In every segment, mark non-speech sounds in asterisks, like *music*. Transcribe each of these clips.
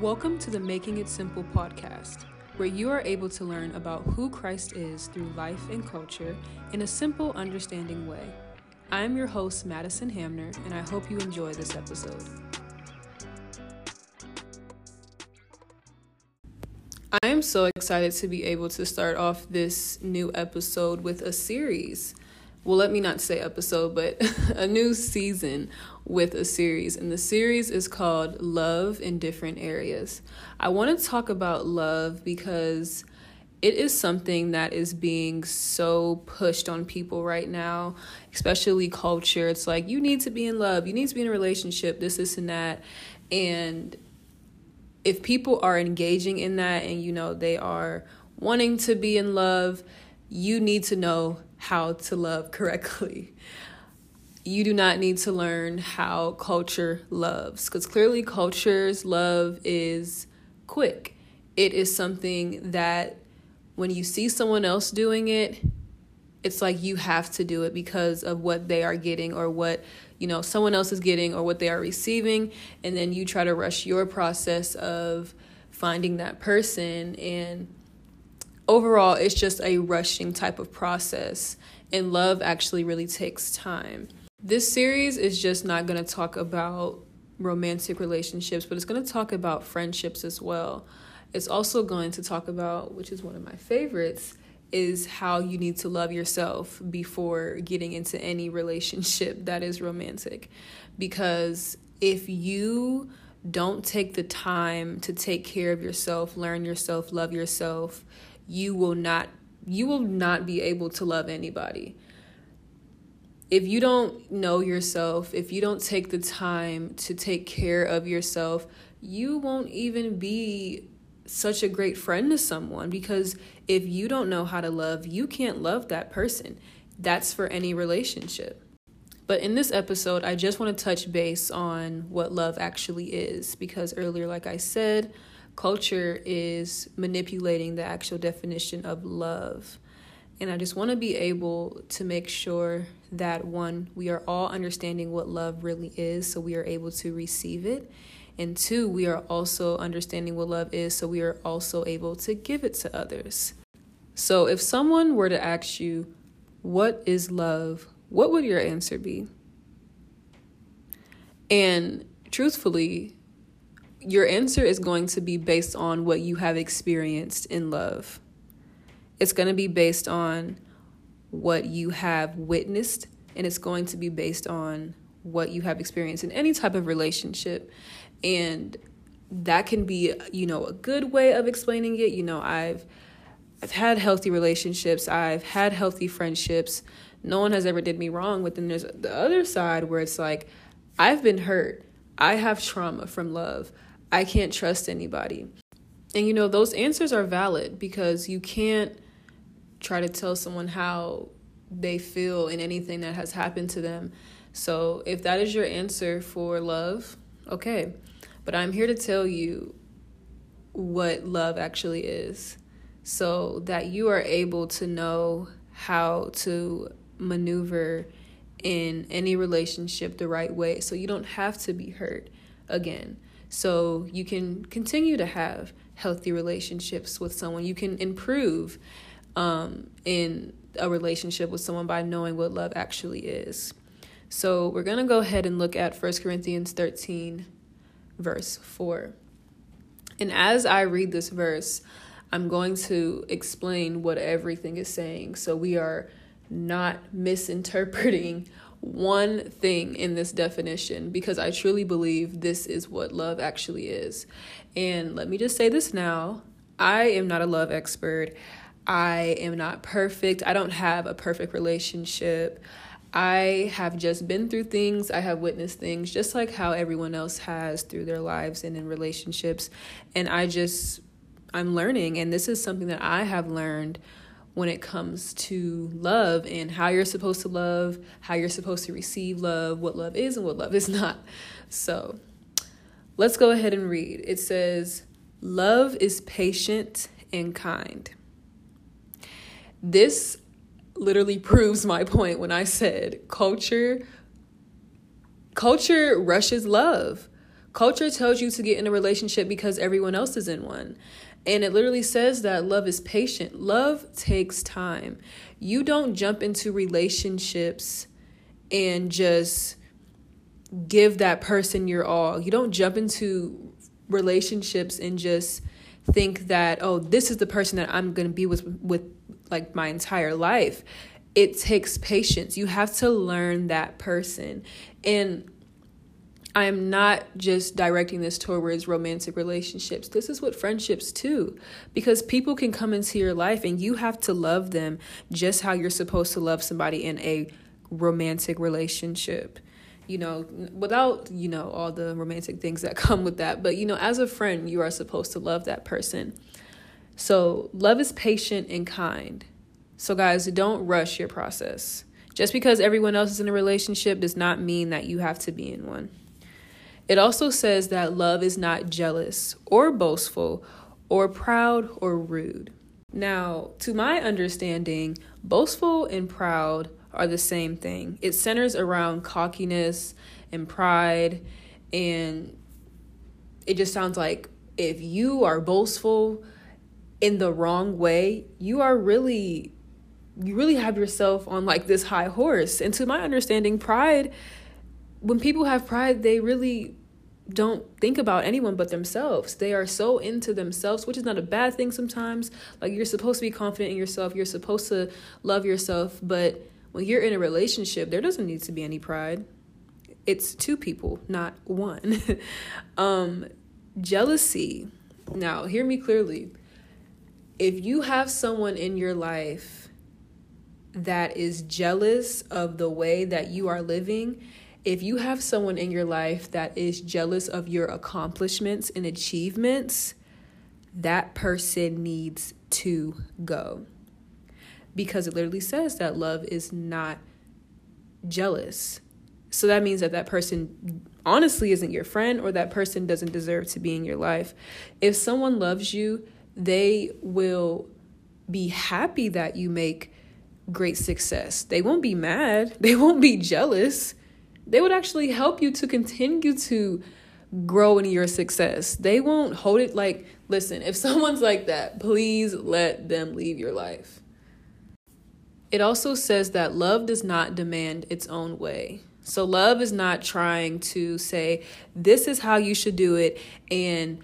Welcome to the Making It Simple podcast, where you are able to learn about who Christ is through life and culture in a simple, understanding way. I am your host, Madison Hamner, and I hope you enjoy this episode. I am so excited to be able to start off this new episode with a series well, let me not say episode, but *laughs* a new season with a series. And the series is called Love in Different Areas. I want to talk about love because it is something that is being so pushed on people right now, especially culture. It's like, you need to be in love, you need to be in a relationship, this, this, and that. And if people are engaging in that and, you know, they are wanting to be in love, you need to know how to love correctly. You do not need to learn how culture loves because clearly culture's love is quick. It is something that when you see someone else doing it, it's like you have to do it because of what they are getting or what you know someone else is getting or what they are receiving and then you try to rush your process of finding that person and overall, it's just a rushing type of process, and love actually really takes time. This series is just not going to talk about romantic relationships, but it's going to talk about friendships as well. It's also going to talk about, which is one of my favorites, is how you need to love yourself before getting into any relationship *laughs* that is romantic. Because if you don't take the time to take care of yourself, learn yourself, love yourself, you will not you will not be able to love anybody. If you don't know yourself, if you don't take the time to take care of yourself, you won't even be such a great friend to someone because if you don't know how to love, you can't love that person. That's for any relationship. But in this episode, I just want to touch base on what love actually is because earlier, like I said, culture is manipulating the actual definition of love. And I just want to be able to make sure that one, we are all understanding what love really is, so we are able to receive it. And two, we are also understanding what love is, so we are also able to give it to others. So if someone were to ask you, What is love? what would your answer be? And truthfully, your answer is going to be based on what you have experienced in love. It's going to be based on what you have witnessed, and it's going to be based on what you have experienced in any type of relationship. And that can be, you know, a good way of explaining it. You know, I've I've had healthy relationships, I've had healthy friendships. No one has ever did me wrong, but then there's the other side where it's like I've been hurt. I have trauma from love. I can't trust anybody. And you know, those answers are valid because you can't try to tell someone how they feel in anything that has happened to them. So, if that is your answer for love, okay. But I'm here to tell you what love actually is so that you are able to know how to maneuver in any relationship the right way so you don't have to be hurt again so you can continue to have healthy relationships with someone. You can improve um, in a relationship with someone by knowing what love actually is. So we're going to go ahead and look at 1 Corinthians 13, verse 4. And as I read this verse, I'm going to explain what everything is saying. So we are not misinterpreting one thing in this definition because I truly believe this is what love actually is. And let me just say this now I am not a love expert. I am not perfect. I don't have a perfect relationship. I have just been through things, I have witnessed things just like how everyone else has through their lives and in relationships. And I just, I'm learning, and this is something that I have learned when it comes to love and how you're supposed to love, how you're supposed to receive love, what love is and what love is *laughs* not. So let's go ahead and read. It says, Love is patient and kind. This literally proves my point when I said culture culture rushes love. Culture tells you to get in a relationship because everyone else is in one. And it literally says that love is patient. Love takes time. You don't jump into relationships and just give that person your all. You don't jump into relationships and just think that oh this is the person that I'm going to be with with like my entire life. It takes patience. You have to learn that person. And I am not just directing this towards romantic relationships. This is what friendships too. Because people can come into your life and you have to love them just how you're supposed to love somebody in a romantic relationship. You know, without, you know, all the romantic things that *laughs* come with that. But, you know, as a friend, you are supposed to love that person. So, love is patient and kind. So, guys, don't rush your process. Just because everyone else is in a relationship does not mean that you have to be in one. It also says that love is not jealous or boastful or proud or rude. Now, to my understanding, boastful and proud are the same thing. It centers around cockiness and pride, and it just sounds like if you are boastful in the wrong way, you are really you really have yourself on like this high horse. And to my understanding, pride when people have pride, they really don't think about anyone but themselves. They are so into themselves, which is not a bad thing sometimes. Like you're supposed to be confident in yourself, you're supposed to love yourself, but when you're in a relationship, there doesn't need to be any pride. It's two people, not one. *laughs* um jealousy. Now, hear me clearly. If you have someone in your life that is jealous of the way that you are living, if you have someone in your life that is jealous of your accomplishments and achievements, that person needs to go. Because it literally says that love is not jealous. So that means that that person honestly isn't your friend or that person doesn't deserve to be in your life. If someone loves you, they will be happy that you make great success. They won't be mad, *laughs* they won't be jealous they would actually help you to continue to grow in your success. They won't hold it like, listen, if *laughs* someone's like that, please let them leave your life. It also says that love does not demand its own way. So, love is not trying to say, this is how you should do it, and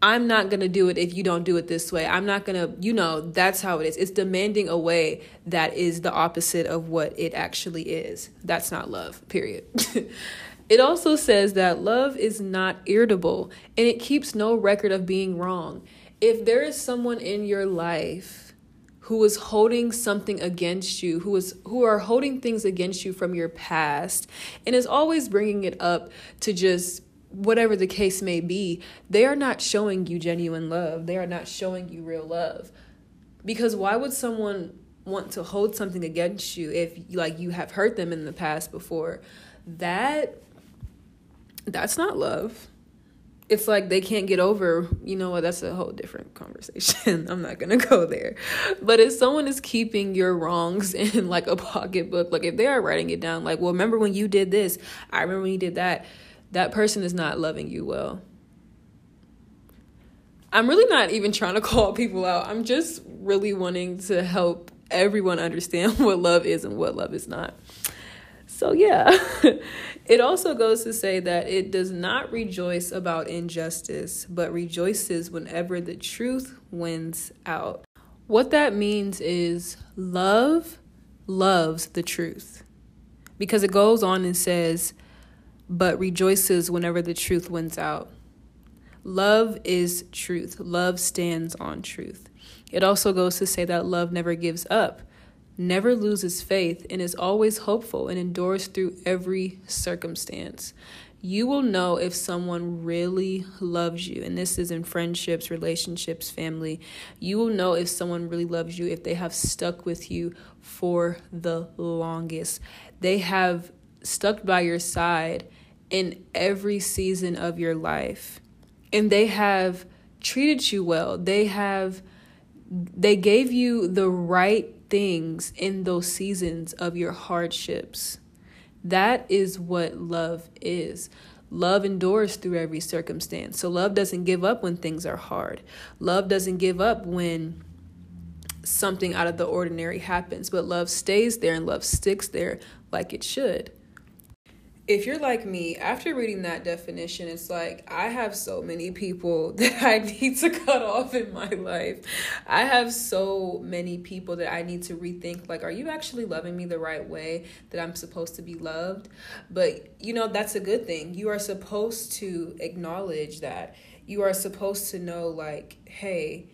I'm not going to do it if you don't do it this way. I'm not going to, you know, that's how it is. It's demanding a way that is the opposite of what it actually is. That's not love, period. *laughs* it also says that love is not irritable and it keeps no record of being wrong. If there is someone in your life who is holding something against you, who is who are holding things against you from your past and is always bringing it up to just whatever the case may be, they are not showing you genuine love. They are not showing you real love. Because why would someone want to hold something against you if like you have hurt them in the past before? That that's not love. It's like they can't get over, you know what, that's a whole different conversation. *laughs* I'm not gonna go there. But if someone is keeping your wrongs *laughs* in like a pocketbook, like if they are writing it down, like, well, remember when you did this? I remember when you did that that person is not loving you well. I'm really not even trying to *laughs* call people out. I'm just really wanting to help everyone understand *laughs* what love is and what love is not. So, yeah, *laughs* it also goes to say that it does not rejoice about injustice, but rejoices whenever the truth wins out. What that means is love loves the truth. Because it goes on and says, but rejoices whenever the truth wins out. Love is truth. Love stands on truth. It also goes to say that love never gives up, never loses faith, and is always hopeful and endures through every circumstance. You will know if someone really loves you, and this is in friendships, relationships, family. You will know if someone really loves you if they have stuck with you for the longest. They have stuck by your side in every season of your life. And they have treated you well. They have they gave you the right things in those seasons of your hardships. That is what love is. Love endures through every circumstance. So love doesn't give up when things are hard. Love doesn't give up when something out of the ordinary happens, but love stays there and love sticks there like it should if you're like me, after reading that definition, it's like I have so many people *laughs* that I need to cut off in my life. I have so many people that I need to rethink like, are you actually loving me the right way that I'm supposed to be loved? But, you know, that's a good thing. You are supposed to acknowledge that. You are supposed to know, like, hey,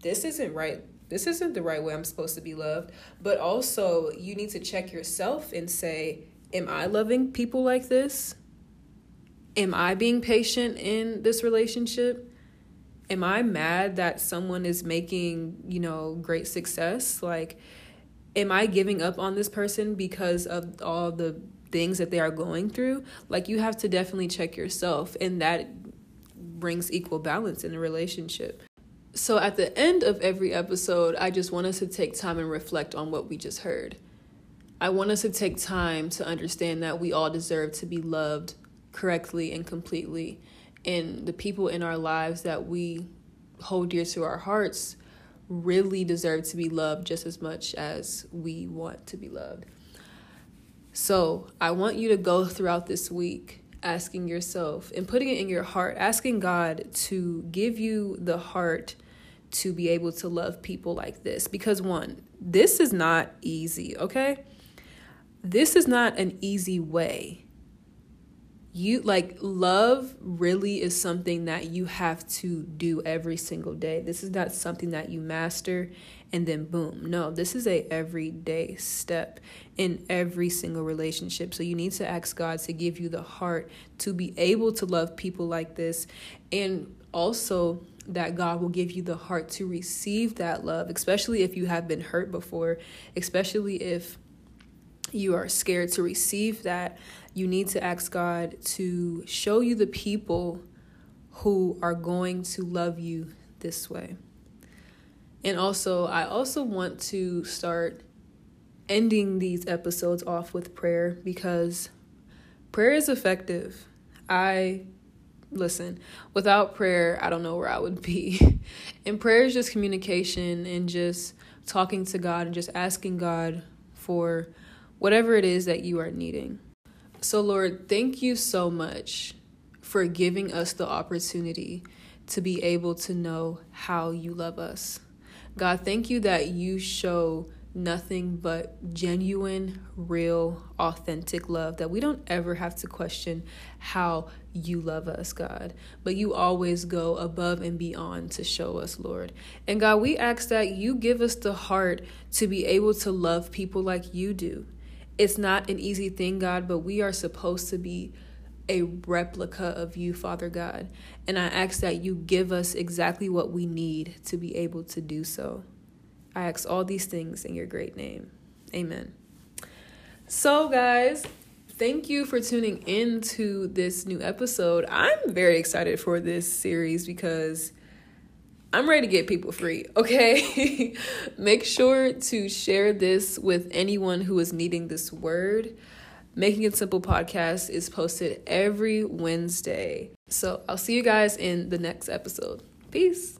this isn't right this isn't the right way I'm supposed to be loved. But also, you need to check yourself and say, Am I loving people like this? Am I being patient in this relationship? Am I mad that someone is making, you know, great success? Like, am I giving up on this person because of all the things that they are going through? Like, you have to definitely check yourself, and that brings equal balance in a relationship. So, at the end of every episode, I just want us to take time and reflect on what we just heard. I want us to take time to understand that we all deserve to be loved correctly and completely. And the people in our lives that we hold dear to our hearts really deserve to be loved just as much as we want to be loved. So I want you to go throughout this week asking yourself and putting it in your heart, asking God to give you the heart to be able to love people like this. Because, one, this is not easy, okay? This is not an easy way. You like love really is something that you have to do every single day. This is not something that you master and then boom. No, this is a everyday step in every single relationship. So you need to ask God to give you the heart to be able to love people like this and also that God will give you the heart to receive that love, especially if you have been hurt before, especially if you are scared to receive that, you need to ask God to show you the people who are going to love you this way. And also, I also want to start ending these episodes off with prayer because prayer is effective. I listen, without prayer, I don't know where I would be. *laughs* and prayer is just communication and just talking to God and just asking God for whatever it is that you are needing. So, Lord, thank you so much for giving us the opportunity to be able to know how you love us. God, thank you that you show nothing but genuine, real, authentic love, that we don't ever have to question how you love us, God, but you always go above and beyond to show us, Lord. And God, we ask that you give us the heart to be able to love people like you do. It's not an easy thing, God, but we are supposed to be a replica of you, Father God. And I ask that you give us exactly what we need to be able to do so. I ask all these things in your great name. Amen. So, guys, thank you for tuning in to this new episode. I'm very excited for this series because I'm ready to get people free, okay? *laughs* Make sure to share this with anyone who is needing this word. Making It Simple podcast is posted every Wednesday. So I'll see you guys in the next episode. Peace.